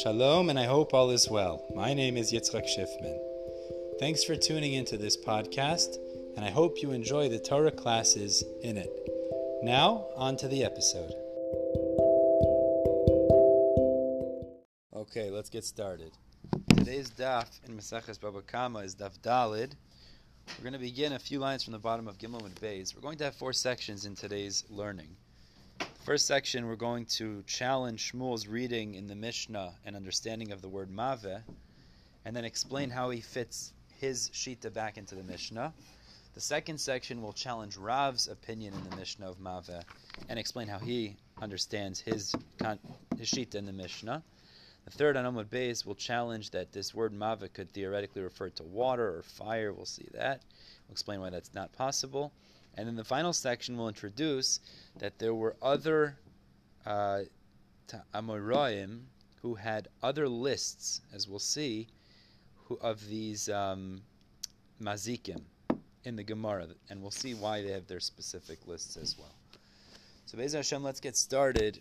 Shalom, and I hope all is well. My name is Yitzchak Schiffman. Thanks for tuning into this podcast, and I hope you enjoy the Torah classes in it. Now, on to the episode. Okay, let's get started. Today's daf in Maseches Baba Kama is daf Dalid. We're going to begin a few lines from the bottom of Gimel and Beis. We're going to have four sections in today's learning. First section, we're going to challenge Shmuel's reading in the Mishnah and understanding of the word maveh, and then explain how he fits his shita back into the Mishnah. The second section will challenge Rav's opinion in the Mishnah of maveh and explain how he understands his, his shita in the Mishnah. The third Anamud Beis will challenge that this word maveh could theoretically refer to water or fire. We'll see that. We'll explain why that's not possible. And in the final section, we'll introduce that there were other uh, Amoraim who had other lists, as we'll see, who, of these um, Mazikim in the Gemara, and we'll see why they have their specific lists as well. So, Be'ez Hashem, let's get started.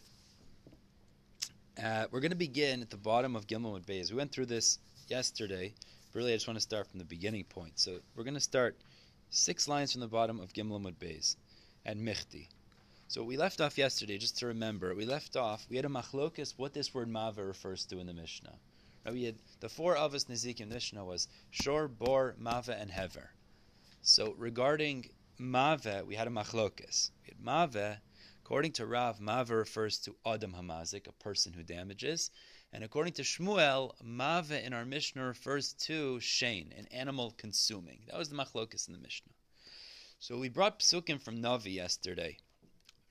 Uh, we're going to begin at the bottom of Gimel Beis. We went through this yesterday. Really, I just want to start from the beginning point. So, we're going to start six lines from the bottom of Gimel Beis at Michti. So we left off yesterday, just to remember, we left off, we had a machlokus, what this word mava refers to in the Mishnah. Right, we had the four avos nezikim Mishnah was shor, bor, mava, and hever. So regarding mava, we had a machlokus. We had mava, according to Rav, mava refers to adam hamazik, a person who damages, and according to Shmuel, Mave in our Mishnah refers to Shane, an animal consuming. That was the machlokus in the Mishnah. So we brought psukim from Navi yesterday.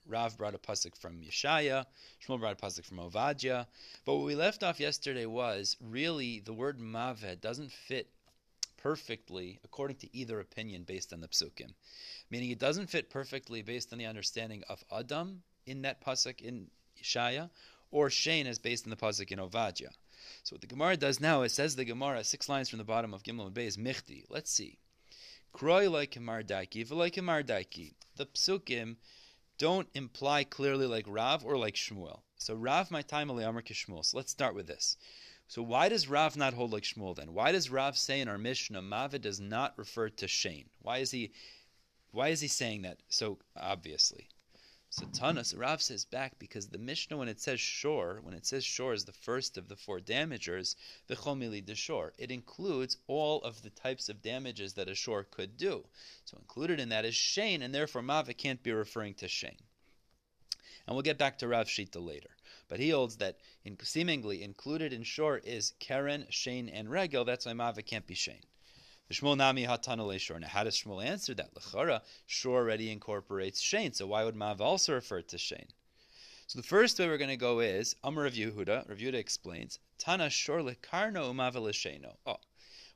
Rav brought a pasuk from Yeshaya, Shmuel brought a pasuk from Ovadia. But what we left off yesterday was really the word Mave doesn't fit perfectly according to either opinion based on the psukim. Meaning it doesn't fit perfectly based on the understanding of Adam in that pasuk in Yeshaya, or Shane is based on the pasuk in Ovadia. So what the Gemara does now, it says the Gemara six lines from the bottom of Gimel and Bay is Michti. Let's see. Kroy like Mardaiki, v'like Mardaiki. The psukim don't imply clearly like Rav or like Shmuel. So Rav my time Amar Shmuel. So let's start with this. So why does Rav not hold like Shmuel then? Why does Rav say in our Mishnah Mava does not refer to Shane? Why is he why is he saying that so obviously? So Tanas Rav says back because the Mishnah when it says shore, when it says shore is the first of the four damagers, the chomili de shore, it includes all of the types of damages that a shore could do. So included in that is Shane, and therefore Mava can't be referring to Shane. And we'll get back to Rav Shita later. But he holds that in, seemingly included in shore is Keren, Shane, and Regel. That's why Mava can't be Shane. Shmuel Nami Hatanale Shor. Now, how does Shmuel answer that? Lechara, Shor already incorporates Shane, so why would Mav also refer to Shane? So the first way we're going to go is Amar Rav Yehuda. Yehuda explains Tana Shor Lekarno Umav Lesheno. Oh,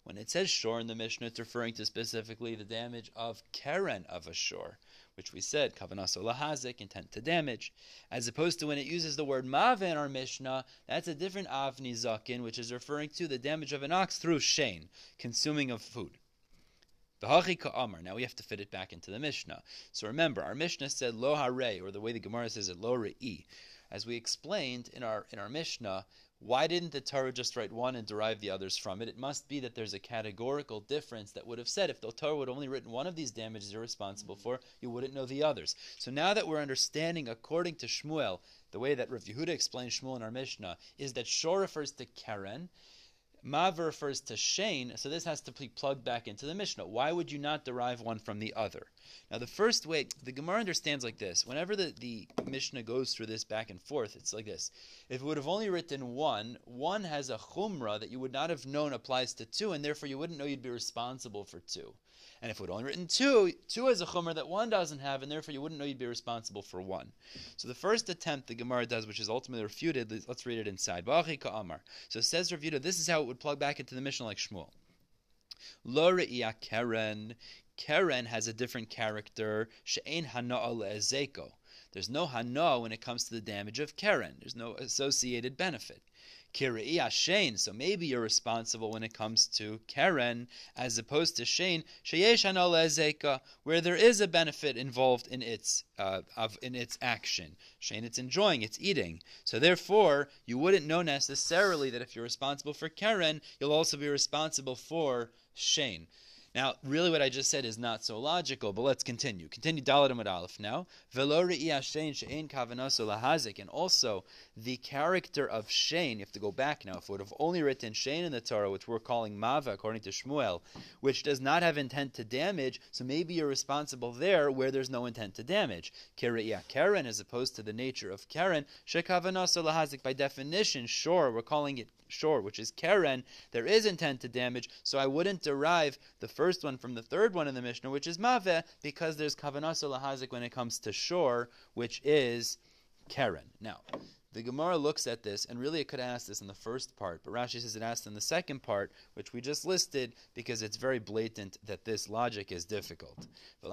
when it says shore in the Mishnah, it's referring to specifically the damage of Keren of a shore which we said, kavanaso lahazik, intent to damage, as opposed to when it uses the word mave in our Mishnah, that's a different avni zakin, which is referring to the damage of an ox through shane, consuming of food. Now we have to fit it back into the Mishnah. So remember, our Mishnah said lo hare, or the way the Gemara says it, lo re'i. As we explained in our in our Mishnah, why didn't the Torah just write one and derive the others from it? It must be that there's a categorical difference that would have said if the Torah would only written one of these damages you're responsible for, you wouldn't know the others. So now that we're understanding, according to Shmuel, the way that Rav Yehuda explains Shmuel in our Mishnah is that Shor refers to Keren, Mav refers to Shane, so this has to be plugged back into the Mishnah. Why would you not derive one from the other? Now, the first way, the Gemara understands like this. Whenever the, the Mishnah goes through this back and forth, it's like this. If it would have only written one, one has a chumrah that you would not have known applies to two, and therefore you wouldn't know you'd be responsible for two. And if would only written two, two has a chumrah that one doesn't have, and therefore you wouldn't know you'd be responsible for one. So the first attempt the Gemara does, which is ultimately refuted, let's read it inside. So it says refuted, this is how it would plug back into the Mishnah like Shmuel. Lo Keren. Keren has a different character. She'ein hana'al ezeko. There's no hana when it comes to the damage of Keren. There's no associated benefit. Kirei Shane, so maybe you're responsible when it comes to Keren, as opposed to Shane, Sheyesh Ezeka, where there is a benefit involved in its uh, of in its action. Shane, it's enjoying, it's eating. So therefore, you wouldn't know necessarily that if you're responsible for Keren, you'll also be responsible for Shane. Now, really, what I just said is not so logical, but let's continue. Continue Daled Amud Aleph now. And also, the character of Shane, you have to go back now, if it would have only written Shane in the Torah, which we're calling Mava according to Shmuel, which does not have intent to damage, so maybe you're responsible there where there's no intent to damage. Keren, as opposed to the nature of Keren, Shekavanaso Lahazik, by definition, sure, we're calling it sure, which is Keren, there is intent to damage, so I wouldn't derive the first one from the third one in the Mishnah, which is Maveh, because there's Kavanasa Lahazik when it comes to shore, which is Keren. Now, the Gemara looks at this, and really it could ask this in the first part, but Rashi says it asked in the second part, which we just listed, because it's very blatant that this logic is difficult. But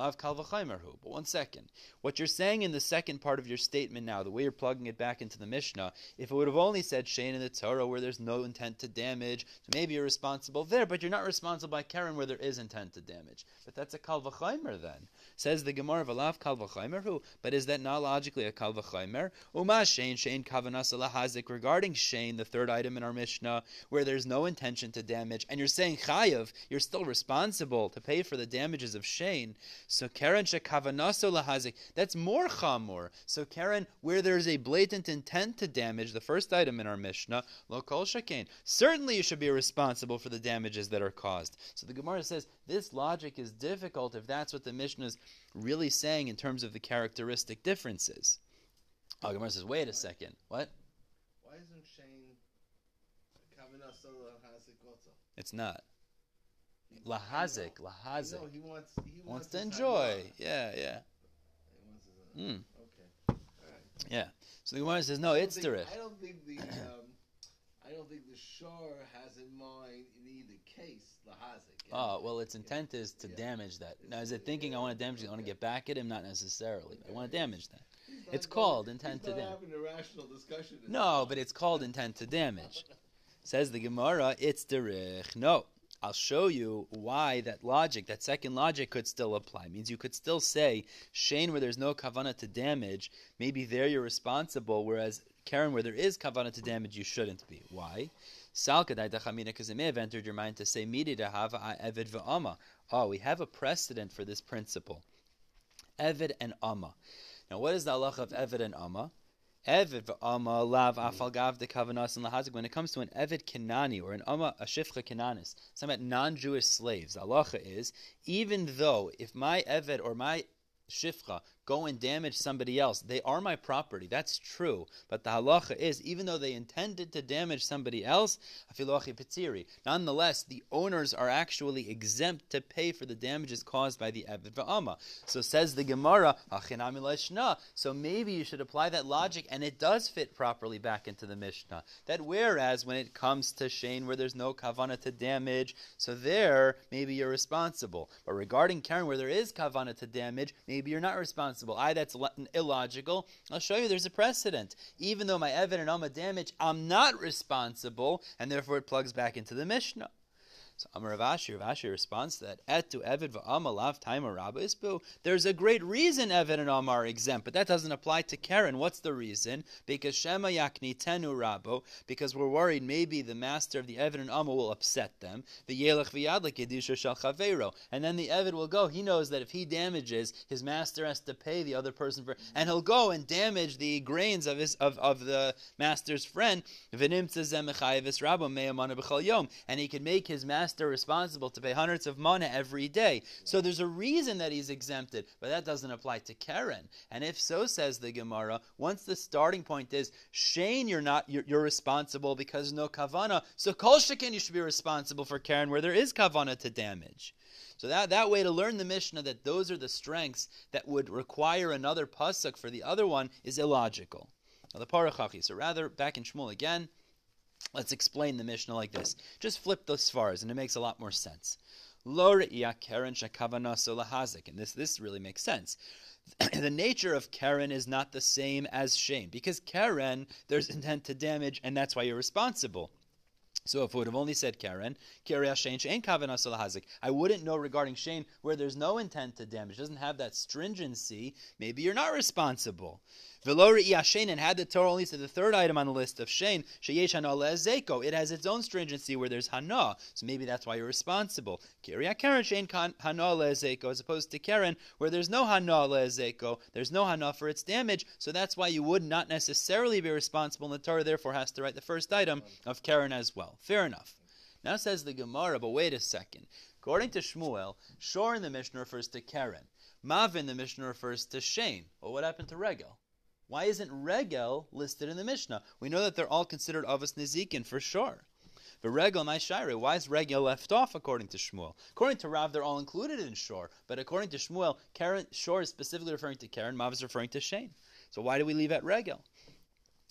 one second. What you're saying in the second part of your statement now, the way you're plugging it back into the Mishnah, if it would have only said Shane in the Torah where there's no intent to damage, so maybe you're responsible there, but you're not responsible by Keren where there is intent to damage. But that's a Kalvachaimer then. Says the Gemara, Valav Kalvachaimer who? But is that not logically a Kalvachaimer? Uma Shane, Shane lahazik regarding Shane, the third item in our Mishnah, where there's no intention to damage, and you're saying chayav, you're still responsible to pay for the damages of Shane. So Keren shekavanasa lahazik, that's more chamor. So Keren, where there's a blatant intent to damage, the first item in our Mishnah, lo kol shekain, certainly you should be responsible for the damages that are caused. So the Gemara says this logic is difficult if that's what the Mishnah is really saying in terms of the characteristic differences. Oh, Gemara says, wait a second. What? Why isn't Shane Kavina Solo Hazik It's not. Lahazik, lahazik. No, he wants. He wants, wants to enjoy. Yeah, yeah. He mm. Okay. All right. Yeah. So the Gemara says, no, it's derech. I don't think the. Um, I don't think the shore has in mind in either case lahazik. Oh well, its intent is to yeah. damage that. Now, is it thinking I want to damage it? I want to get back at him? Not necessarily. I want to damage that. It's called intent to damage. No, but it's called intent to damage. Says the Gemara, it's derech. No. I'll show you why that logic, that second logic, could still apply. It means you could still say Shane, where there's no kavana to damage, maybe there you're responsible, whereas Keren, where there is kavana to damage, you shouldn't be. Why? because it may have entered your mind to say midi to have eved v'ama. Oh, we have a precedent for this principle. Eved and ama. Now, what is the halacha of Eved and Amma? Eved Amma lav afal gav de kavanas and lahazik. When it comes to an Eved Kenani or an Amma a shifcha Kenanis, some non-Jewish slaves, the halacha is even though if my Eved or my shifcha go and damage somebody else. They are my property. That's true. But the halacha is, even though they intended to damage somebody else, nonetheless, the owners are actually exempt to pay for the damages caused by the Eved Va'ama. So says the Gemara, so maybe you should apply that logic, and it does fit properly back into the Mishnah. That whereas when it comes to Shane, where there's no kavana to damage, so there, maybe you're responsible. But regarding Keren, where there is kavana to damage, maybe you're not responsible responsible. I, that's illogical. I'll show you there's a precedent. Even though my Evan and Alma damage, I'm not responsible, and therefore it plugs back into the Mishnah. So Amar Rav Ashi, responds that. Et to Evid v'Amalav taima Rabba Isbu. There's a great reason Evid and Am are exempt, but that doesn't apply to Keren. What's the reason? Because Shema Yakni Tenu Rabbo, because we're worried maybe the master of the Evid and Amma will upset them. The Yelech v'Yadlik Yedusha Shal Chavero. And then the Evid will go. He knows that if he damages, his master has to pay the other person for and he'll go and damage the grains of his of, of the master's friend. And he can make his master master responsible to pay hundreds of mana every day. So there's a reason that he's exempted, but that doesn't apply to Keren. And if so, says the Gemara, once the starting point is Shane, you're not you're, you're responsible because no kavana. So Kol Shekin, you should be responsible for Keren where there is kavana to damage. So that, that way to learn the Mishnah that those are the strengths that would require another pasuk for the other one is illogical. Now the parachachi. So rather, back in Shmuel again, Let's explain the Mishnah like this. Just flip the svaras, and it makes a lot more sense. Lo keren And this, this really makes sense. the nature of Keren is not the same as Shane because Keren, there's intent to damage, and that's why you're responsible. So if it would have only said Keren, Kiria Shane, Shane I wouldn't know regarding Shane where there's no intent to damage, doesn't have that stringency, maybe you're not responsible. Velori Yashain, and had the Torah only said the third item on the list of Shain, Sheyesh Hana. It has its own stringency where there's Hana, so maybe that's why you're responsible. Kiria Keren Shain Hana Zeko, as opposed to Keren, where there's no Hana Zeko, there's no Hana for its damage, so that's why you would not necessarily be responsible, and the Torah therefore has to write the first item of Keren as well. Fair enough. Now says the Gemara, but wait a second. According to Shmuel, Shor in the Mishnah refers to Keren. Mavin, the Mishnah refers to Shane. Well, what happened to Regel? Why isn't regel listed in the Mishnah? We know that they're all considered avos nezikin for sure. But regel my shire. Why is regel left off according to Shmuel? According to Rav, they're all included in shor, but according to Shmuel, Keren shor is specifically referring to Keren, Mav is referring to Shane. So why do we leave at regel?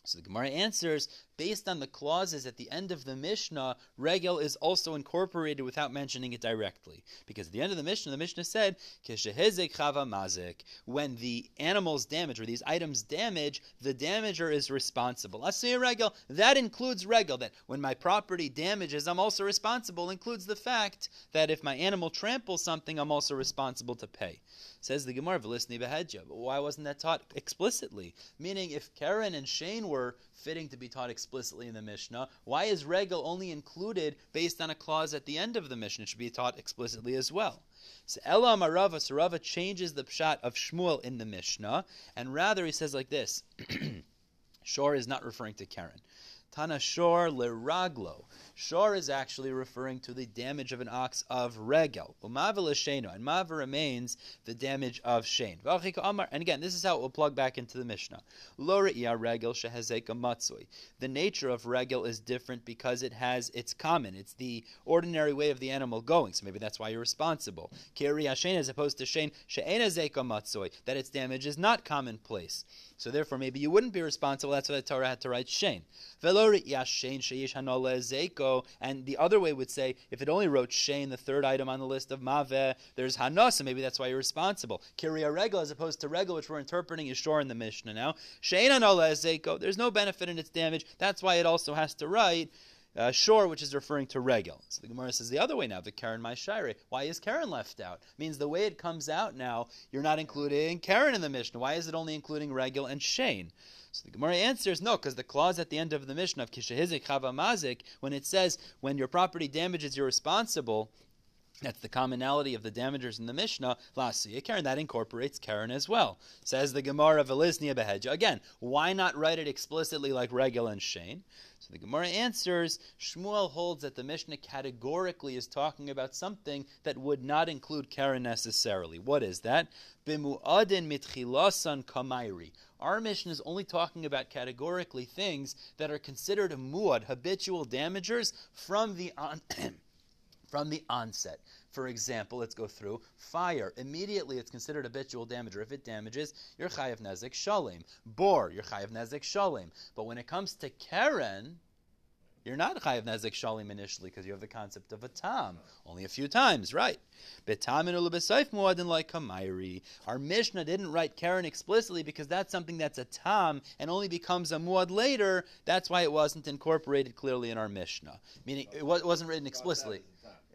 So the Gemara answers, based on the clauses at the end of the Mishnah, regel is also incorporated without mentioning it directly. Because at the end of the Mishnah, the Mishnah said, mazik. When the animals damage, or these items damage, the damager is responsible. I Asiyah regel, that includes regel, that when my property damages, I'm also responsible, includes the fact that if my animal tramples something, I'm also responsible to pay. Says the Gemara. But why wasn't that taught explicitly? Meaning, if Keren and Shane were fitting to be taught explicitly in the Mishnah, why is Regel only included based on a clause at the end of the Mishnah? It should be taught explicitly as well. So Ella Marava, so Rava changes the pshat of Shmuel in the Mishnah, and rather he says like this. Shor is not referring to Keren. Tana Shor leraglo. Shor is actually referring to the damage of an ox of regel. Umava l'sheno, and mava remains the damage of shein. And again, this is how it will plug back into the Mishnah. Lo regel shehezeka matzui. The nature of regel is different because it has it's common. It's the ordinary way of the animal going. So maybe that's why you're responsible. Kiri shein as opposed to shein she'enezeka matzui. That its damage is not commonplace. So therefore, maybe you wouldn't be responsible. That's why the Torah had to write shein. And the other way would say, if it only wrote Shein, the third item on the list of Maveh, there's Hanas, so maybe that's why you're responsible. Kiria Regel, as opposed to Regel, which we're interpreting is Shor in the Mishnah now. Shein Hanola Zeko, there's no benefit in its damage. That's why it also has to write uh, shor, which is referring to regel. So the Gemara says the other way now, the Keren Maishire. Why is Keren left out? Means the way it comes out now, you're not including Keren in the Mishnah. Why is it only including regel and Shane? So the Gemara answers no, because the clause at the end of the Mishnah of Kishahizik Chava Mazik, when it says when your property damages, you're responsible. That's the commonality of the damagers in the Mishnah. Lasiya Keren, that incorporates Keren as well. Says the Gemara of Eliznia Behedja. Again, why not write it explicitly like Regel and Shane? So the Gemara answers Shmuel holds that the Mishnah categorically is talking about something that would not include Keren necessarily. What is that? Bimu'adin mitchilasan kamairi. Our Mishnah is only talking about categorically things that are considered muad, habitual damagers, from the on. from the onset. For example, let's go through fire. Immediately, it's considered habitual damage, or If it damages, you're chayav nezek shalim. Bor, you're chayav nezek shalim. But when it comes to Keren, you're not chayav nezek shalim initially because you have the concept of a tam only a few times, right? Betamin ulubesayf muadin like kamairi. Our Mishnah didn't write Keren explicitly because that's something that's a tam and only becomes a muad later. That's why it wasn't incorporated clearly in our Mishnah, meaning it wasn't written explicitly.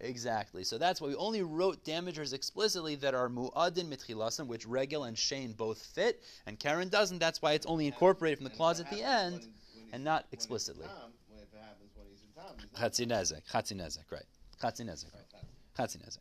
Exactly. So that's why we only wrote damagers explicitly that are mu'adin mitchilasim, which Regel and Shane both fit, and Keren doesn't. That's why it's only incorporated from the clause at the end, when, when and not explicitly. Chatzinezek. Chatzinezek, right. Chatzinezek, right. Chatzinezek.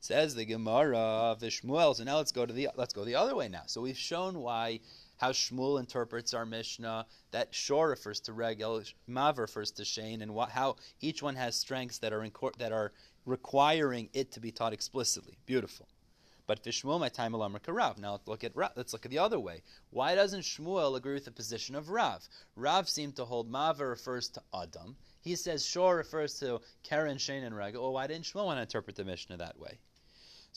Says the Gemara of Shmuel. So now let's go to the let's go the other way now. So we've shown why how Shmuel interprets our Mishnah, that Shor refers to Regel, Mav refers to Shane, and what, how each one has strengths that are in court, that are requiring it to be taught explicitly. Beautiful. But Shmuel, my time alam Rav. Now let's look at Rav. Let's look at the other way. Why doesn't Shmuel agree with the position of Rav? Rav seemed to hold Mava refers to Adam. He says Shor refers to Keren, Shane, and Regel. Well, why didn't Shmuel want to interpret the Mishnah that way?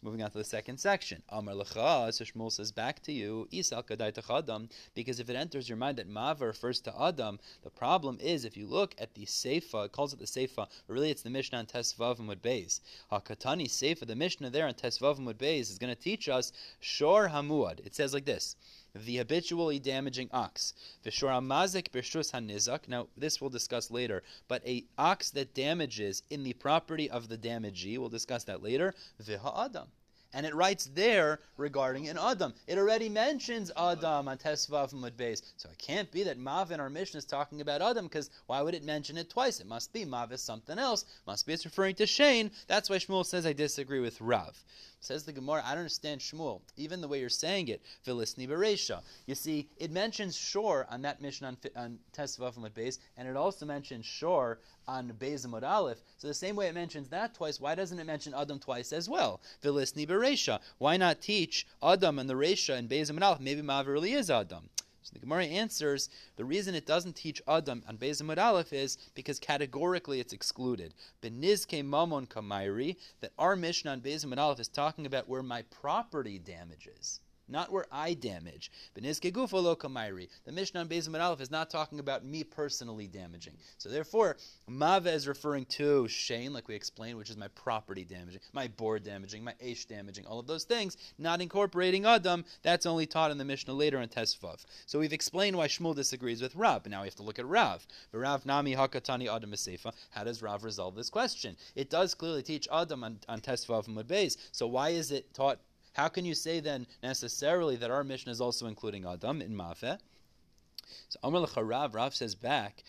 Moving on to the second section. Amar lecha, so Shmuel says back to you, Isal Adam, because if it enters your mind that Mava refers to Adam, the problem is if you look at the Seifa, it calls it the Seifa, but really it's the Mishnah on Tesvav and Beis. Hakatani Seifa, the Mishnah there on Tesvav and Beis is going to teach us Shor Hamuad. It says like this the habitually damaging ox. Vishoramazik b'shus hanizak. Now, this we'll discuss later, but a ox that damages in the property of the damagee, we'll discuss that later. Viha adam. And it writes there regarding an Adam. It already mentions Adam on Tesvav Mudbeis. So it can't be that Mav in our Mishnah is talking about Adam, because why would it mention it twice? It must be Mav is something else. Must be it's referring to Shane. That's why Shmuel says I disagree with Rav. Says the Gemara, I don't understand Shmuel, even the way you're saying it, Philisni Beresha. You see, it mentions Shor on that Mishnah on, on Tesvavim at base, and it also mentions Shor on Bezamot Aleph. So the same way it mentions that twice, why doesn't it mention Adam twice as well? Philisni Beresha. Why not teach Adam and the Resha and Bezamot Aleph? Maybe Mav really is Adam. So the Gemara answers the reason it doesn't teach Adam on Bezamud Aleph is because categorically it's excluded. Benizke Mamon Kamairi, that our Mishnah on Bezamud Aleph is talking about where my property damages not where I damage. The Mishnah on Bezim Aleph is not talking about me personally damaging. So therefore, Mava is referring to Shane, like we explained, which is my property damaging, my board damaging, my Aish damaging, all of those things, not incorporating Adam. That's only taught in the Mishnah later in Tesvav. So we've explained why Shmuel disagrees with Rav, but now we have to look at Rav. Rav Nami Hakatani Adam. How does Rav resolve this question? It does clearly teach Adam on, on Tesvav and Mudbeis. So why is it taught how can you say then necessarily that our Mishnah is also including Adam in Mafeh? So Amar Rav, Rav says back,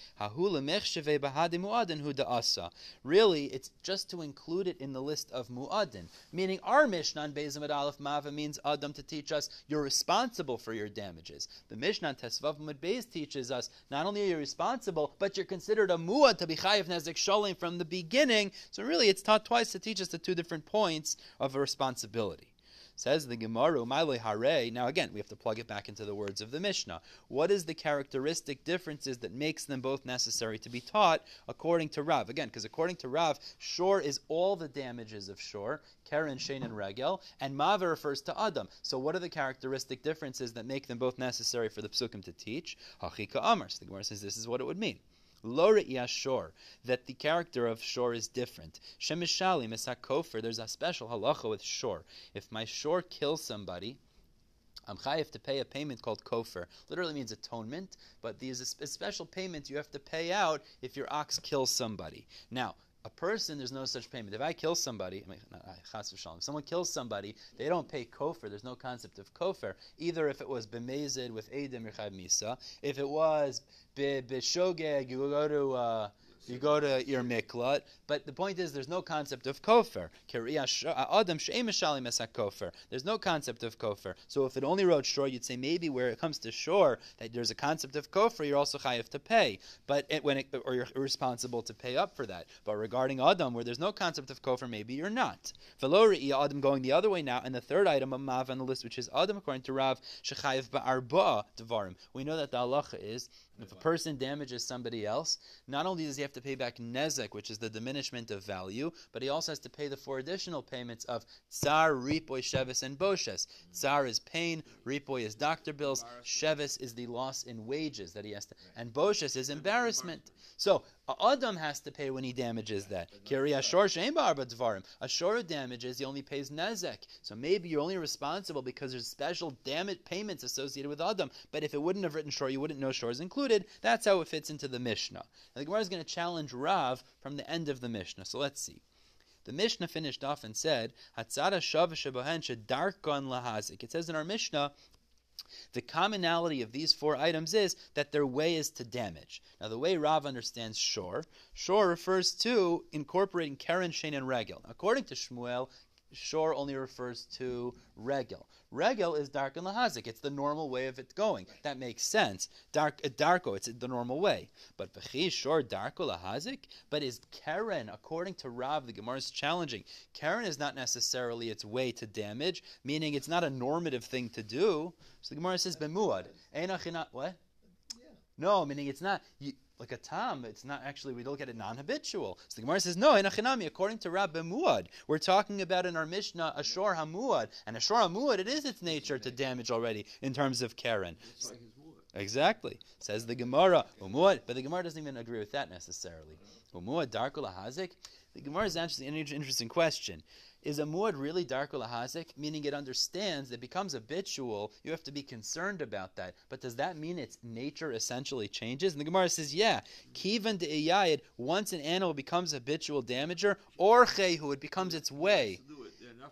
Really, it's just to include it in the list of mu'adin. Meaning our Mishnah on Bezim Aleph Mava means Adam to teach us you're responsible for your damages. The Mishnah on Tesvav Mud Bez teaches us not only are you responsible, but you're considered a mu'ad to be chayiv nezik sholim from the beginning. So really, it's taught twice to teach us the two different points of responsibility. Says the Gemara, Hare. Now again, we have to plug it back into the words of the Mishnah. What is the characteristic differences that makes them both necessary to be taught according to Rav? Again, because according to Rav, Shor is all the damages of shore, Keren, Shane, and Regel, and Mava refers to Adam. So what are the characteristic differences that make them both necessary for the psukim to teach? Hachika Amar. So the Gemara says this is what it would mean. Lo shor, that the character of shor is different. Shemishali misakofer, there's a special halacha with shor. If my shor kills somebody, I'm chayiv to pay a payment called kofer. Literally means atonement, but there's a, special payment you have to pay out if your ox kills somebody. Now, a person, there's no such payment. If I kill somebody, I mean, not, if someone kills somebody, they don't pay kofer. There's no concept of kofer. Either if it was bemezid with edim misa, if it was b'shogeg, you go to uh, you go to your miklat. But the point is, there's no concept of kofer. Uh, there's no concept of kofer. So if it only wrote shore, you'd say maybe where it comes to shore, that there's a concept of kofer, you're also chayiv to pay. But it, when it, or you're responsible to pay up for that. But regarding adam, where there's no concept of kofer, maybe you're not. Velori adam going the other way now, and the third item of mav on the list, which is adam, according to Rav, shechayiv ba'arba devarim. We know that the halacha is if a person damages somebody else, not only does he have to pay back nezek, which is the diminishment of value, but he also has to pay the four additional payments of tsar, ripoy, shevis, and boshes. Tsar is pain, ripoy is doctor bills, shevis is the loss in wages that he has to, and boshes is embarrassment. So Adam has to pay when he damages that. Kiri Ashor Dvarim. Ashor damages, he only pays Nezek. So maybe you're only responsible because there's special damage payments associated with Adam. But if it wouldn't have written Shor, you wouldn't know Shor is included. That's how it fits into the Mishnah. Now, the Gemara is going to challenge Rav from the end of the Mishnah. So let's see. The Mishnah finished off and said, Hatzara Shav Darkon Lahazik. It says in our Mishnah the commonality of these four items is that their way is to damage. Now, the way Rav understands shor, shor refers to incorporating Keren, Shane, and Regel. According to Shmuel, shor only refers to regel. Regel is dark and lahazik. It's the normal way of it going. That makes sense. Dark, uh, darko, it's the normal way. But b'chi shor darko lahazik. But is Keren, according to Rav, the Gemara is challenging. Keren is not necessarily its way to damage, meaning it's not a normative thing to do. So the Gemara says bemuad. What? No, meaning it's not. You, like a tam. It's not actually, we look at it non-habitual. So the Gemara says, no, in Achinami, according to Rabbi Muad, we're talking about in our Mishnah, a Shor HaMuad. And a Shor HaMuad, it is its nature to damage already in terms of Keren. It's like his wood. Exactly. Says the Gemara. Umuad, but the Gemara doesn't even agree with that necessarily. Umuad darkul hazik. The Gemara is actually an interesting question. Is a muad really darkul hazik? Meaning it understands, it becomes habitual. You have to be concerned about that. But does that mean its nature essentially changes? And the Gemara says, yeah. Kivan de iyayid, once an animal becomes habitual damager, or chehu, it becomes its way.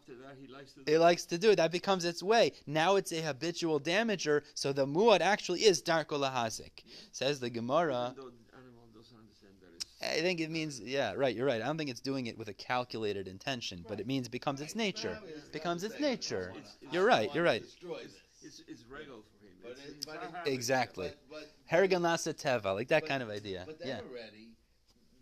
That, he likes to do It likes to do it. That becomes its way. Now it's a habitual damager, so the muad actually is darkul hazik. Says the Gemara. Even though the animal doesn't understand that it's I think it means, yeah, right, you're right. I don't think it's doing it with a calculated intention, but it means it becomes its nature. Right. Becomes its it's nature. saying It's- You're right, you're right. It's, it's regular for him. But It's, it- it's but not it- Exactly. But, but, Harrigan Lasa Teva, like that But- kind of idea. but then Yeah. already,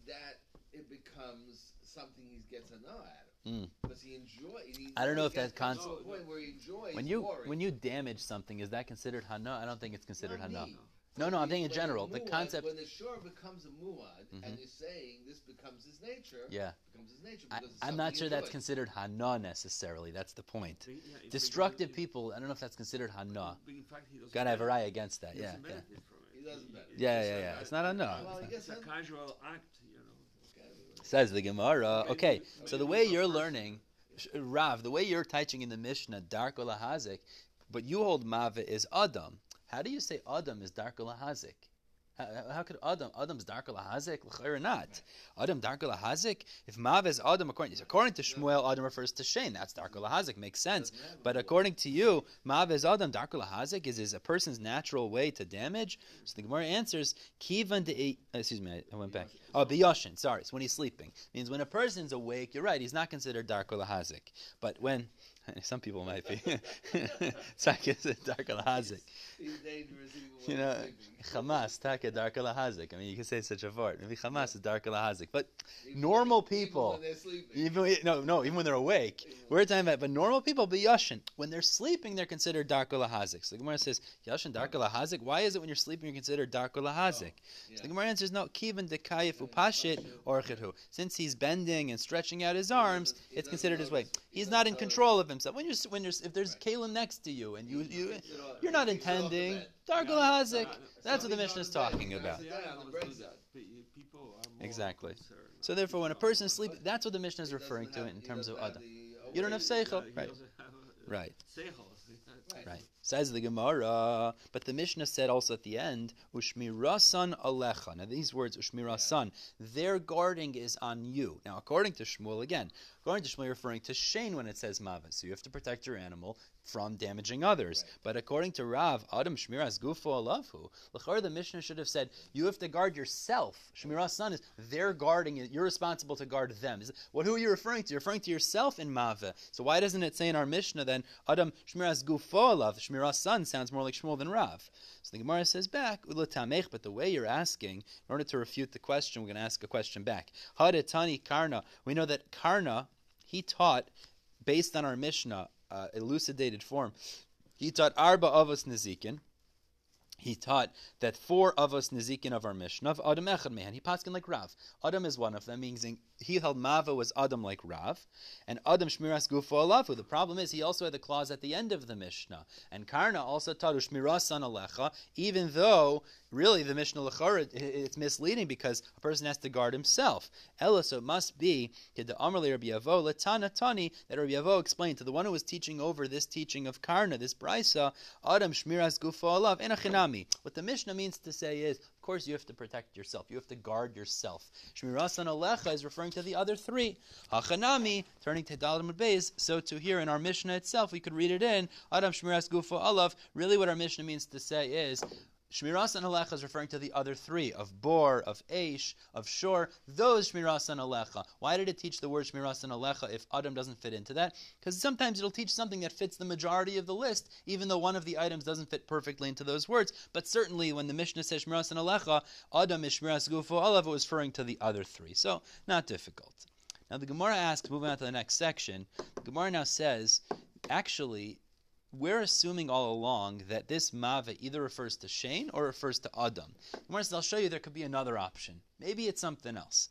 that it becomes something he gets a no out of. Mm. Because he enjoys. He I don't know if that gets concept- point where he enjoys When you boring. when you damage something, is that considered hana? I don't think it's considered Not hana. Me. No, no, I'm When thinking in general. The muad- concept. When the shore becomes a muad, Mhm. and you're saying this becomes his nature, Yeah, becomes his nature. I, Because it's I'm not sure that's enjoys. considered hana necessarily. That's the point. But, yeah, Destructive people, I don't know if that's considered hana. but in fact, he doesn't Gotta have a benefit- raya against that. Yeah, yeah. benefit from it. He doesn't benefit. Yeah, yeah, yeah. It's not a no. Well, I guess It's a casual act, you know. Says the Gemara. Okay, Okay, so the way you're learning, Rav, the way you're teaching in the Mishnah, dark lahazik, but you hold Mava is Adam. How do you say Adam is dark lahazik? How, how could Adam Adam's dark lahazik? Or not? Adam dark lahazik. If Mava is Adam, according according to Shmuel, Adam refers to Shane. That's dark lahazik. Makes sense. But according to you, Mav is Adam, Dark Lahazik is, is a person's natural way to damage. So the Gemara answers, Kivan de uh, excuse me, I, went back. Oh, Biyoshin, sorry, it's when he's sleeping. Means when a person's awake, you're right, he's not considered Dark Lahazik. But when some people might be. it's not Dark Lahazik. He's dangerous You know. Hamas, Taka Dark Lahazik. I mean, you can say such a word. Maybe Hamas is Dark Lahazik. But Even normal when- even people- when even no, no, even when they're awake, we're talking about. But normal people be yashin. When they're sleeping, they're considered darko lahazik. So the Gemara says yashin darko lahazik. Why is it when you're sleeping you're considered darko lahazik? Yeah. So the Gemara answers no. Kivan dekayif upashit or. Since he's bending and stretching out his arms, it's considered his way. Notice- he He's doesn't in control of himself. When you're when you're if there's Right. kalim next to you and you you He picks it up- you're not he picks it off the intending bed. darko Yeah, lahazik. no, no, That's what the he's Mishnah is on the bed. talking about. on the Yeah, bed, I on the understood breaks that. Pe- People are more Exactly. So therefore, when a person are is sleeping, that's what the Mishnah is referring to in terms of doesn't adam. You don't have awareness. seichel, Yeah, right? doesn't Right. Right. Says the Gemara, but the Mishnah said also at the end, Ushmirasan alecha. Now these words, Ushmirasan, their guarding is on you. Now according to Shmuel, again, according to Shmuel, you're referring to Shane when it says Mava. So you have to protect your animal from damaging others. Right. But according to Rav, Adam Shmiras Gufo Alavhu, L'chor, the Mishnah should have said, you have to guard yourself. Shmirasan is they're guarding it. You're responsible to guard them. Is- What who are you referring to? You're referring to yourself in Mava. So why doesn't it say in our Mishnah then Adam Shmiras Gufo Alav? Shmiras son sounds more like Shmuel than Rav. So the Gemara says back, Ulatamech, but the way you're asking, in order to refute the question, we're going to ask a question back. Hadetani Karna. We know that Karna, he taught, based on our Mishnah, uh, elucidated form, he taught Arba Avos Nezikin. He taught that four of us Nezikin of our Mishnah, of Adam Echad Mehan. He paskin like Rav. Adam is one of them, meaning he held Mava was Adam like Rav, and Adam Shmiras Gufo Alafu. The problem is he also had the clause at the end of the Mishnah. And Karna also taught Shmirasan Alecha, even though really the Mishnah Lechara, it's misleading because a person has to guard himself. Ella, so it must be, the Amarli Rabbi Yavo, Latana Tani, that Rabbi Yavo explained to the one who was teaching over this teaching of Karna, this Brisa, Adam Shmiras Gufo Alav, Enachinami. What the Mishnah means to say is, of course, you have to protect yourself. You have to guard yourself. Shmirasan Alecha is referring to the other three. Hachanami, turning to Dalamud Beis, so to here in our Mishnah itself, we could read it in, Adam Shmiras Gufo Alav. Really what our Mishnah means to say is, Shmiras and Alecha is referring to the other three of Bor, of Aish, of Shor. Those Shmiras and Alecha. Why did it teach the word Shmiras and Alecha if Adam doesn't fit into that? Because sometimes it'll teach something that fits the majority of the list, even though one of the items doesn't fit perfectly into those words. But certainly when the Mishnah says Shmiras and Alecha, Adam is Shmiras Gufo Alav was referring to the other three. So, not difficult. Now the Gemara asks, moving on to the next section, the Gemara now says, actually, we're assuming all along that this mava either refers to Shane or refers to Adam. Gemara says, I'll show you there could be another option. Maybe it's something else.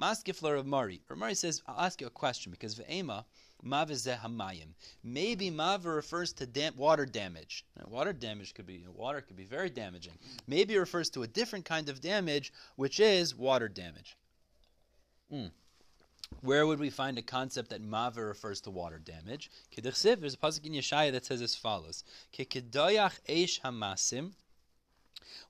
Maskifler of Mari. Mari says, I'll ask you a question because Ve'ema, Mava zeh hamayim. Maybe Mava refers to dam- water damage. Now, water damage could be water could be very damaging. Maybe it refers to a different kind of damage, which is water damage. Mm. Where would we find a concept that Mava refers to water damage? Kedichsiv, there's a pasuk in Yeshaya that says as follows: eish hamasim,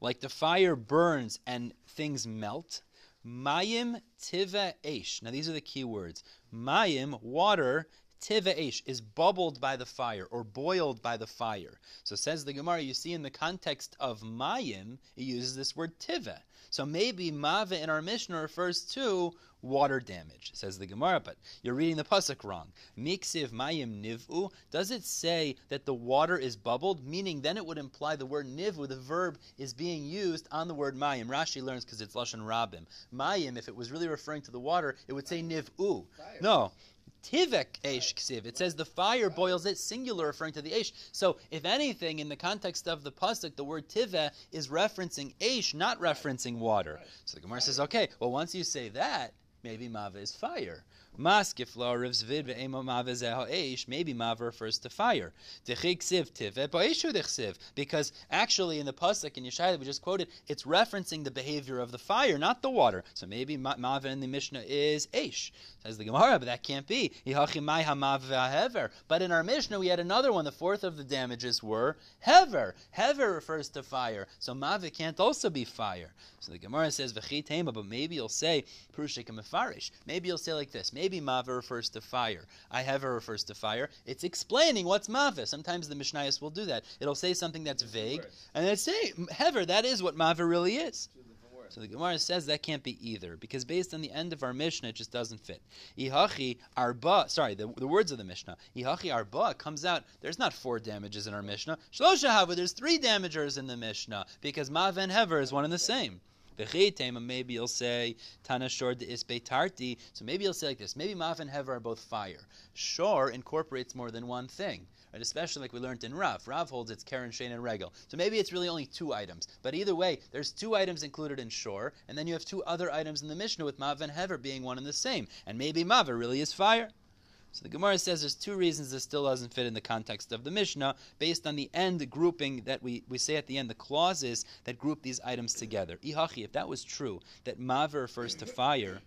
like the fire burns and things melt. Mayim tiva eish. Now these are the key words. Mayim, water, tiva eish, is bubbled by the fire or boiled by the fire. So says the Gemara, you see in the context of mayim, it uses this word tiva. So maybe mava in our Mishnah refers to water damage, says the Gemara, but you're reading the pasuk wrong. Miksiv mayim nivu. Does it say that the water is bubbled? Meaning, then it would imply the word nivu, the verb, is being used on the word mayim. Rashi learns because it's lashon rabim. Mayim, if it was really referring to the water, it would say nivu. No. Tivek esh ksiv. It says the fire boils it, singular, referring to the esh. So, if anything, in the context of the pasuk, the word tive is referencing esh, not referencing water. So the Gemara says, okay, well, once you say that, maybe mava is fire. Maybe mava refers to fire. Because actually, in the pasuk in Yeshaya that we just quoted, it's referencing the behavior of the fire, not the water. So maybe ma- mava in the Mishnah is eish. Says the Gemara, but that can't be. But in our Mishnah, we had another one. The fourth of the damages were hever. Hever refers to fire. So mava can't also be fire. So the Gemara says v'chitema, but maybe you'll say mefarish. Maybe you'll say like this. Maybe mava refers to fire. I hever refers to fire. It's explaining what's mava. Sometimes the Mishnayos will do that. It'll say something that's vague, and then say hever. That is what mava really is. Two different words. So the Gemara says that can't be either, because based on the end of our Mishnah, it just doesn't fit. Ihachi arba, sorry, the, the words of the Mishnah. Ihachi arba comes out. There's not four damages in our Mishnah. Shlosha hava. There's three damagers in the Mishnah because mav and hever is one and the same. V'chitema, maybe you'll say Tana Shor de Isbe Tarti. So maybe you'll say like this: maybe Mav and Hever are both fire. Shor incorporates more than one thing? Especially like we learned in Rav. Rav holds it's Keren, Shane, and Regel. So maybe it's really only two items. But either way, there's two items included in Shor, and then you have two other items in the Mishnah with Mav and Hever being one and the same. And maybe Mav really is fire. So the Gemara says there's two reasons this still doesn't fit in the context of the Mishnah, based on the end grouping that we, we say at the end, the clauses that group these items together. Ihachi, if that was true, that Maver refers to fire,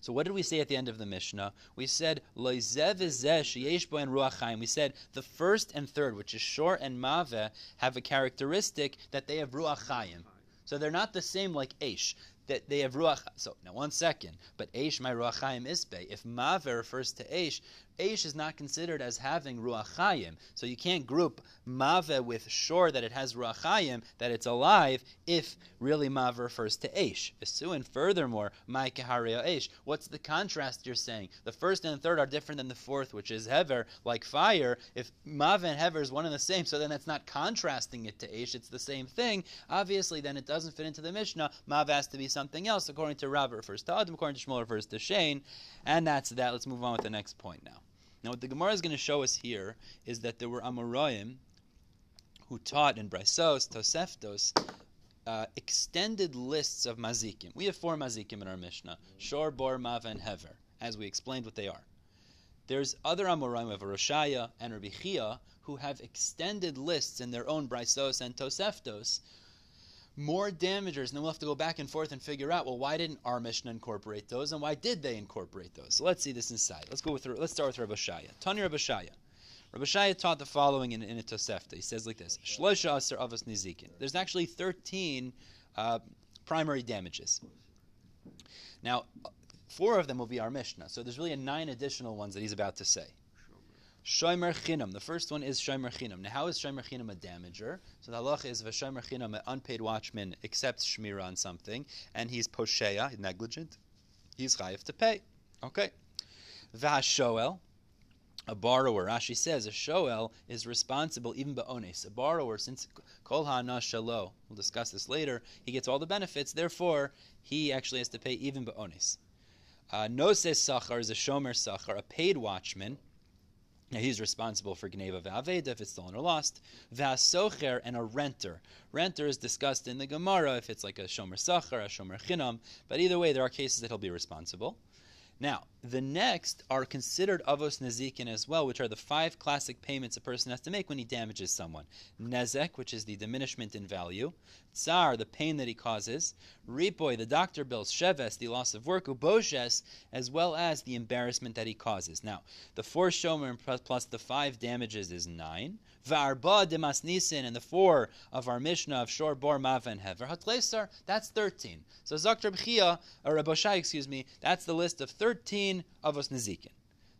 so what did we say at the end of the Mishnah? We said. We said the first and third, which is shor and mave, have a characteristic that they have ruach. So they're not the same like Aish. That they have ruach. So now one second. But Aish my ruach isbe. If mave refers to Aish, Aish is not considered as having ruach chaim. So you can't group mave with shor that it has ruach chaim, that it's alive, if really mave refers to Aish. And furthermore, my keharia Aish. What's the contrast you're saying? The first and the third are different than the fourth, which is hever, like fire. If mave and hever is one and the same, so then that's not contrasting it to Aish. It's the same thing. Obviously, then it doesn't fit into the Mishnah. Mav has to be something else. According to Rav, refers to Adam. According to Shmuel, refers to Shane. And that's that. Let's move on with the next point now. Now, what the Gemara is going to show us here is that there were Amoraim who taught in Braisos, Toseftos, uh, extended lists of mazikim. We have four mazikim in our Mishnah: Shor, Bor, Mava, and Hever, as we explained what they are. There's other Amoraim of Roshaya and Rabbi Chiya who have extended lists in their own Braisos and Toseftos, more damagers, and then we'll have to go back and forth and figure out, well, why didn't our Mishnah incorporate those, and why did they incorporate those? So let's see this inside. Let's go with let's start with Rabbi Oshaya. Tani Rabbi Oshaya. Rabbi Oshaya taught the following in, in a Tosefta. He says like this: avos nizikin. There's actually 13 uh, primary damages. Now, four of them will be our Mishnah, so there's really nine additional ones that he's about to say. Shomer Chinam. The first one is Shomer Chinam. Now, how is Shomer Chinam a damager? So the halacha is if a Shomer Chinam, an unpaid watchman, accepts Shmira on something, and he's posheya, negligent, he's chayiv to pay. Okay. Vashoel, a borrower. Rashi says a shoel is responsible even ba'ones. A borrower, since kol ha'ana shalo, we'll discuss this later, he gets all the benefits, therefore, he actually has to pay even ba'ones. Uh, Noses sachar is a shomer sachar, a paid watchman. Now he's responsible for Gneva V'Aveda if it's stolen or lost. V'Asocher and a renter. Renter is discussed in the Gemara if it's like a Shomer Sachar, a Shomer Chinam. But either way, there are cases that he'll be responsible. Now, the next are considered avos nezikin as well, which are the five classic payments a person has to make when he damages someone. Nezek, which is the diminishment in value. Tsar, the pain that he causes. Ripoy, the doctor bills. Sheves, the loss of work. Uboshes, as well as the embarrassment that he causes. Now, the four shomer plus the five damages is nine. V'arba demas nisin, and the four of our Mishnah of Shor, Bor, Mava, and Hever. Hatlesar, that's 13. So Zakter B'chia, or Raboshai, excuse me, that's the list of 13 of us Nezikin.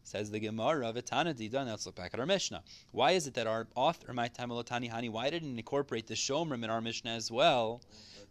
Says the Gemara, Vitana Dida, let's look back at our Mishnah. Why is it that our author, Tamalotani Hani, why didn't incorporate the Shomrim in our Mishnah as well?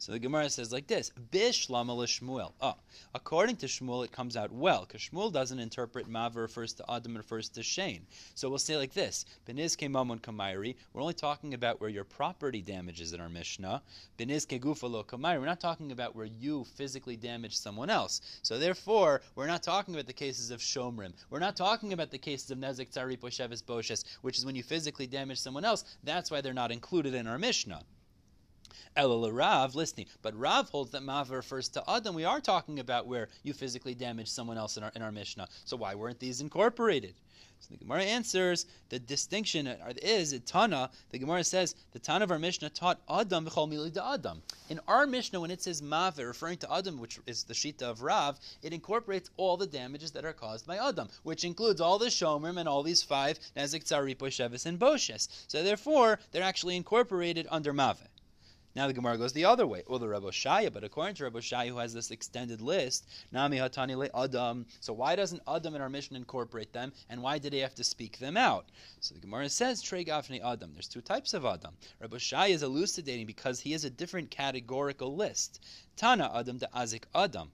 So the Gemara says like this: Bishlama Shmuel. Oh, ah, according to Shmuel, it comes out well because Shmuel doesn't interpret Maver refers to Adam and refers to Shane. So we'll say like this: Beniz Mamon Kamairi. We're only talking about where your property damages in our Mishnah. Beniz Gufalo Kamairi. We're not talking about where you physically damage someone else. So therefore, we're not talking about the cases of Shomrim. We're not talking about the cases of Nezek Tzari Poshevis Boshes, which is when you physically damage someone else. That's why they're not included in our Mishnah. Elul Rav listening. But Rav holds that Mav refers to Adam. We are talking about where you physically damage someone else in our, in our Mishnah. So why weren't these incorporated? So the Gemara answers the distinction is a Tana. The Gemara says the Tana of our Mishnah taught Adam v'chol mili da Adam. In our Mishnah, when it says Maveh, referring to Adam, which is the Shita of Rav, it incorporates all the damages that are caused by Adam, which includes all the Shomerim and all these five Nezik, Tzari, Poshevis, and Boshes. So therefore, they're actually incorporated under Maveh. Now the Gemara goes the other way. Well, the Rebbe Shaya, but according to Rebbe Shaya, who has this extended list, Nami Hatani Le Adam. So why doesn't Adam in our mission incorporate them, and why did he have to speak them out? So the Gemara says Trey Gavni Adam. There's two types of Adam. Rebbe Shaya is elucidating because he has a different categorical list. Tana Adam to Azik Adam.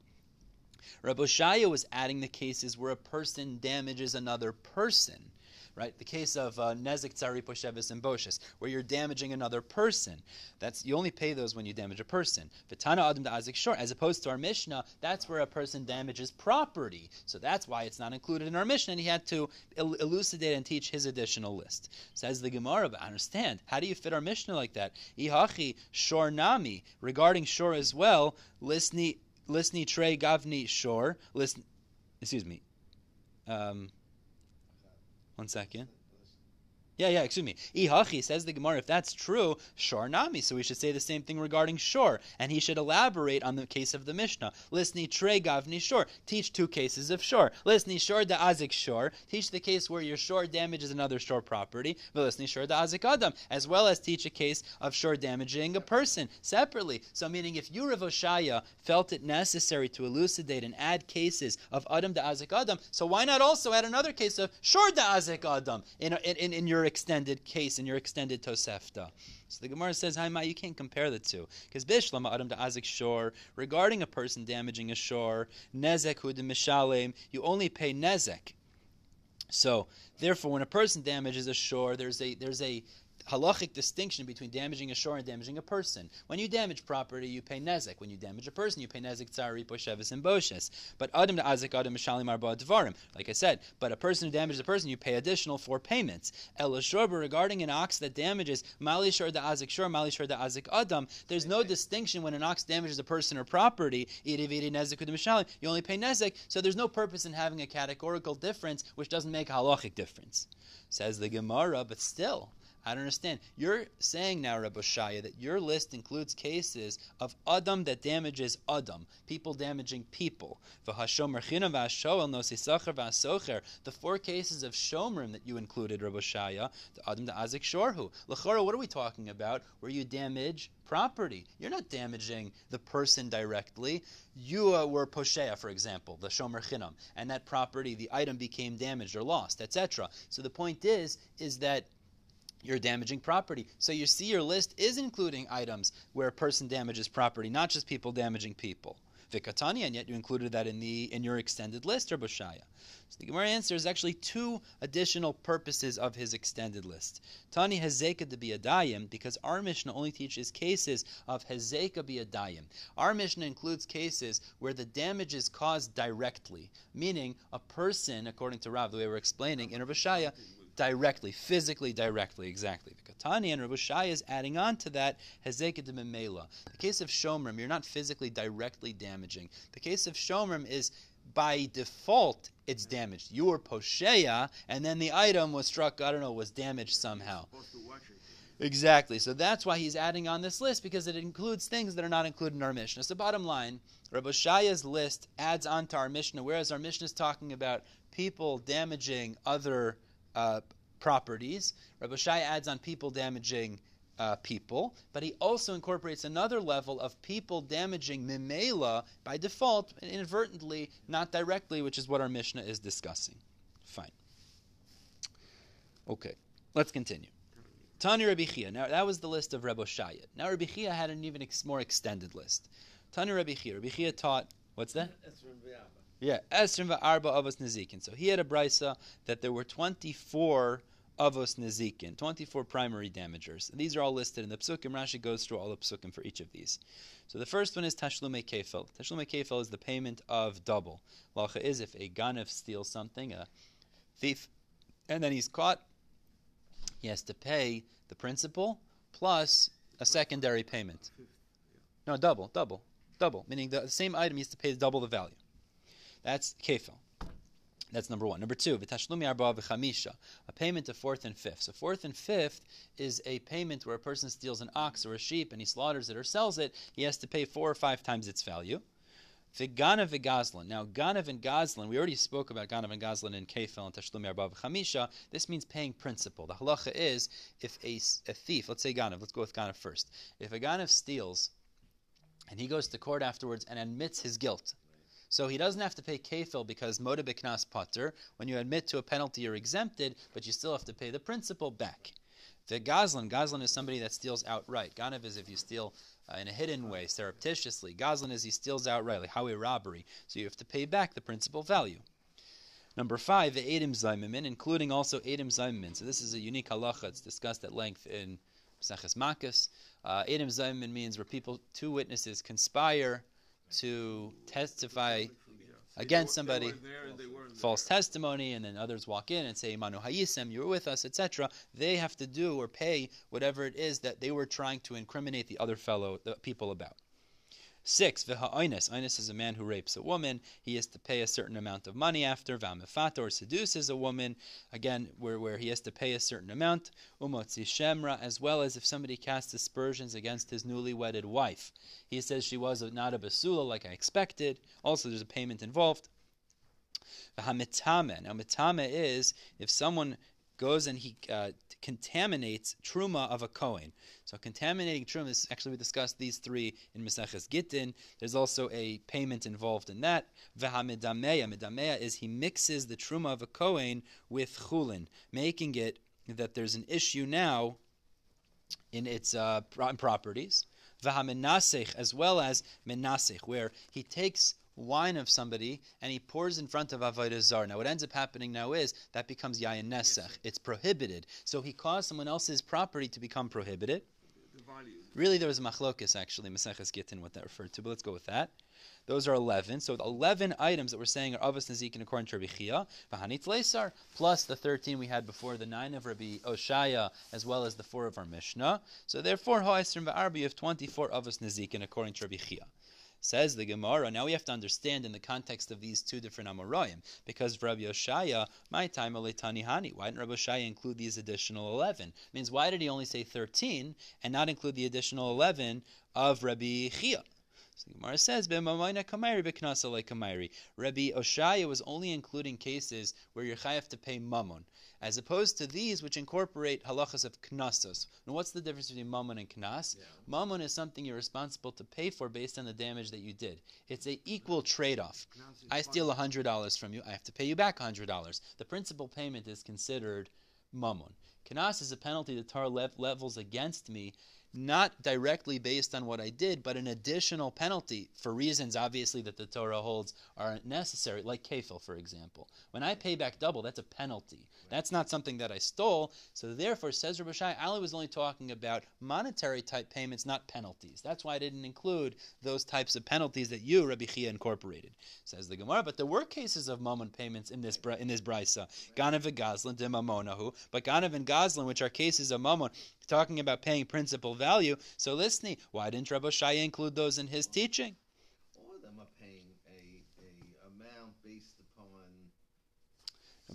Rabbi Shaya was adding the cases where a person damages another person right? The case of uh, Nezik Tzari Poshevis and Boshes, where you're damaging another person. That's You only pay those when you damage a person. Vitana Adam Azik Shor, as opposed to our Mishnah, that's where a person damages property. So that's why it's not included in our Mishnah, and he had to el- elucidate and teach his additional list. Says the Gemara, but understand. How do you fit our Mishnah like that? Ihachi Shor Nami, regarding Shor as well, Lisni, Lisni Trey Gavni Shor, listen, excuse me. Um, one second. Yeah, yeah, excuse me. Ihachi says the Gemara, if that's true, Shor Nami. So we should say the same thing regarding Shor. And he should elaborate on the case of the Mishnah. Lisni Tre Gavni Shor. Teach two cases of Shor. Lisni Shor da Azik Shor. Teach the case where your Shor damages another Shor property. Lisni Shor da Azik Adam. As well as teach a case of Shor damaging a person separately. So meaning if you, Rav Oshaya, felt it necessary to elucidate and add cases of Adam da Azik Adam, so why not also add another case of Shor da Azik Adam in, in, in your extended case in your extended Tosefta. So the Gemara says, Hi, Ma, you can't compare the two. Because Bishlama Adam to Azik Shor, regarding a person damaging a shor, Nezek Hud Mishalem, you only pay Nezek. So, therefore, when a person damages a shor, there's a there's a halachic distinction between damaging a shor and damaging a person. When you damage property, you pay nezek. When you damage a person, you pay nezek tzari, poshevis, and boshes. But adam azik adam mishalim arba dvarim. Like I said, but a person who damages a person, you pay additional four payments. El ashurba, regarding an ox that damages mali shor da azik shor, mali shor da azik adam. There's no distinction when an ox damages a person or property. You only pay nezek, so there's no purpose in having a categorical difference, which doesn't make a halachic difference. Says the Gemara, but still. I don't understand. You're saying now, Rabbi Shaya, that your list includes cases of Adam that damages Adam, people damaging people. The four cases of Shomrim that you included, Rabbi Shaya, the Adam the Azik Shorhu. Lachora, what are we talking about? Where you damage property. You're not damaging the person directly. You uh, were poshea, for example, the shomer chinam, and that property, the item became damaged or lost, etc. So the point is, is that you're damaging property. So you see your list is including items where a person damages property, not just people damaging people. Vikatani, and yet you included that in the in your extended list, or Bushaya. So the Gemara answers actually two additional purposes of his extended list. Tani Hezeka de Biadayim, because our Mishnah only teaches cases of Hezeka Biadayim. Our Mishnah includes cases where the damage is caused directly, meaning a person, according to Rav, the way we're explaining in Rabashaya, directly, physically directly, exactly. The Katani and Rabbi Shai is adding on to that Hezeket Memela. The case of Shomrim, you're not physically directly damaging. The case of Shomrim is by default it's damaged. You were Posheya, and then the item was struck, I don't know, was damaged somehow. Supposed to watch it. Exactly. So that's why he's adding on this list because it includes things that are not included in our Mishnah. So bottom line, Rabbi Shaya's list adds on to our Mishnah, whereas our Mishnah is talking about people damaging other uh, properties. Rabbi Shaya adds on people damaging uh, people, but he also incorporates another level of people damaging Mimela by default, inadvertently, not directly, which is what our Mishnah is discussing. Fine. Okay, let's continue. Tani Rabbi Chiya. Now that was the list of Rabbi Shaya. Now Rabbi Chiya had an even ex- more extended list. Tani Rabbi Chiya. Rabbi Chiya taught what's that? Yeah, Esrim va'arba avos nezikin. So he had a brisa that there were 24 avos nezikin, 24 primary damagers. And these are all listed in the psukim. Rashi goes through all the psukim for each of these. So the first one is tashlume kefel. Tashlume kefel is the payment of double. Lacha is if a ganav steals something, a thief, and then he's caught, he has to pay the principal plus a secondary payment. No, double, double, double. Meaning the same item he has to pay double the value. That's kefil. That's number one. Number two, v'tashlumi arba v'chamisha, a payment of fourth and fifth. So fourth and fifth is a payment where a person steals an ox or a sheep and he slaughters it or sells it. He has to pay four or five times its value. V'ganav v'gazlan. Now, ganav and gazlan, we already spoke about ganav and gazlan in kefil and tashlumi arba v'chamisha. This means paying principal. The halacha is if a thief, let's say ganav, let's go with ganav first. If a ganav steals and he goes to court afterwards and admits his guilt, so he doesn't have to pay kefil because moda pater. When you admit to a penalty, you're exempted, but you still have to pay the principal back. The gazlan, gazlan is somebody that steals outright. Ganav is if you steal uh, in a hidden way, surreptitiously. Gazlan is he steals outright, like highway robbery. So you have to pay back the principal value. Number five, the Edim Zaymimin, including also Edim Zaymimin. So this is a unique halacha. It's discussed at length in Maseches Makkos. Uh, Edim Zaymimin means where people, two witnesses, conspire to testify against somebody false testimony, and then others walk in and say, Manu Hayisem, you were with us, etc., they have to do or pay whatever it is that they were trying to incriminate the other fellow, the people about. Six, v'ha'oines. Oines is a man who rapes a woman. He has to pay a certain amount of money after. V'amefata, or seduces a woman. Again, where, where he has to pay a certain amount. Umotzi shemra, as well as if somebody casts aspersions against his newly wedded wife. He says she was not a basula like I expected. Also, there's a payment involved. V'hamitame. Now, mitame is if someone goes and he uh, contaminates truma of a kohen. So contaminating truma is actually we discussed these three in Maseches Gittin. There's also a payment involved in that. V'hamidameya. Midameya is he mixes the truma of a kohen with chulin, making it that there's an issue now in its uh, properties. V'hamenasech, as well as menasech, where he takes wine of somebody and he pours in front of avodah zar. Now, what ends up happening now is that becomes yayin nesech. It's prohibited. So he caused someone else's property to become prohibited. The. Really, there was a machlokas actually, Maseches Gittin, what that referred to, but let's go with that. Those are 11. So the 11 items that we're saying are Avos Nezikin according to Rabbi Chiya, Vahanit Lesar, plus the 13 we had before, the 9 of Rabbi Oshaya, as well as the 4 of our Mishnah. So therefore, Ha'esrim Va'arbi, you have 24 Avos Nezikin according to Rabbi Chiya. Says the Gemara. Now we have to understand in the context of these two different Amoraim, because Rabbi Yoshaya, my time Tani Hani. Why didn't Rabbi Yoshaya include these additional eleven? Means why did he only say thirteen and not include the additional eleven of Rabbi Chiya? So the Gemara says. Rabbi Oshaya was only including cases where you're chayav to pay mammon, as opposed to these which incorporate halachas of knasos. Now, what's the difference between mammon and knas? Mammon is something you're responsible to pay for based on the damage that you did. It's an equal trade-off. I steal fine. hundred dollars from you. I have to pay you back hundred dollars. The principal payment is considered mammon. Knas is a penalty the Torah lev- levels against me, not directly based on what I did, but an additional penalty for reasons obviously that the Torah holds are necessary, like kefil, for example. When I pay back double, that's a penalty. That's not something that I stole. So therefore, says Rabbi Shai, Ali was only talking about monetary type payments, not penalties. That's why I didn't include those types of penalties that you, Rabbi Chiya, incorporated. Says the Gemara, but there were cases of mammon payments in this in this brisa. Ganav and Goslin, Dimamonahu, but Ganav and Goslin, which are cases of mammon, talking about paying principal value. So listening, why didn't Rabbi Shai include those in his teaching? All of them are paying a, a amount based upon.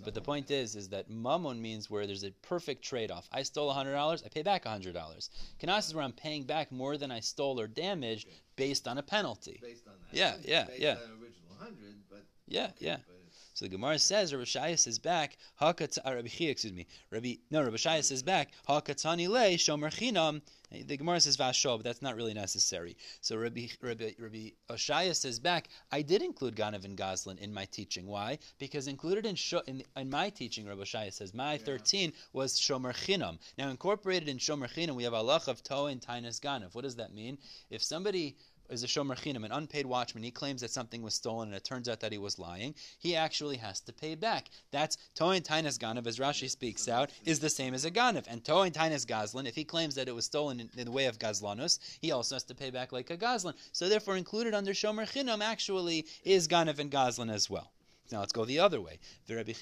But the point is, is that mammon means where there's a perfect trade-off. I stole hundred dollars, I pay back hundred dollars. Kanas is where I'm paying back more than I stole or damaged based on a penalty. Based on that. Yeah, yeah, based yeah. Original hundred, but Yeah, okay, yeah. But So the Gemara says, Rabbi Shayas says back. Hakat, uh, Rabbi Chiya, excuse me. Rabbi no, Rabbi Shayas is back. Hakatani le shomer chinam. The Gemara says vashol, but that's not really necessary. So Rabbi Rabbi Rabbi Oshaya is back. I did include Ganav and Goslin in my teaching. Why? Because included in Sho- in, in my teaching, Rabbi Oshaya says my thirteen was shomer chinam. Now incorporated in shomer chinam, we have Allah of Toa and Tainus Ganav. What does that mean? If somebody is a shomer chinam, an unpaid watchman. He claims that something was stolen, and it turns out that he was lying. He actually has to pay back. That's toin tainas ganav, as Rashi speaks out, is the same as a ganav. And toin tainas gazlan, if he claims that it was stolen in, the way of gazlanus, he also has to pay back like a gazlan. So therefore, included under shomer chinam actually is ganav and gazlan as well. Now let's go the other way. So how does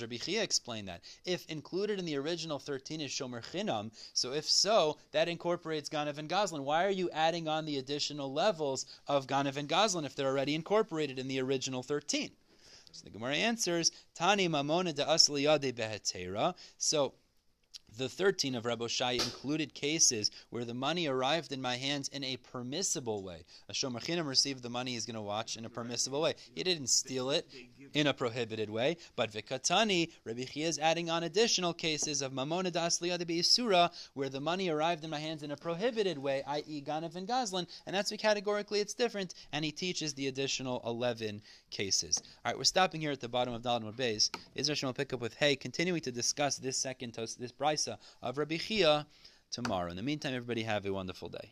Rabbi Chiya explain that? If included in the original 13 is shomer chinam, so if so, that incorporates Ganav and Goslin. Why are you adding on the additional levels of Ganav and Goslin if they're already incorporated in the original 13? So the Gemara answers, Tani mamona de asliyade behetera. So the 13 of Rabbi Shai included cases where the money arrived in my hands in a permissible way. A Shomer Chinam received the money he's going to watch in a permissible way. He didn't steal it in a prohibited way. But Vikatani, Rabbi Chiya is adding on additional cases of Mamona Das Liyad Surah where the money arrived in my hands in a prohibited way, i.e. Ganav and Goslin, and that's why categorically it's different, and he teaches the additional 11 cases. All right, we're stopping here at the bottom of Daled Amud Beis. Israel will pick up with Hey, continuing to discuss this second, this brisa of Rabbi Chiya tomorrow. In the meantime, everybody have a wonderful day.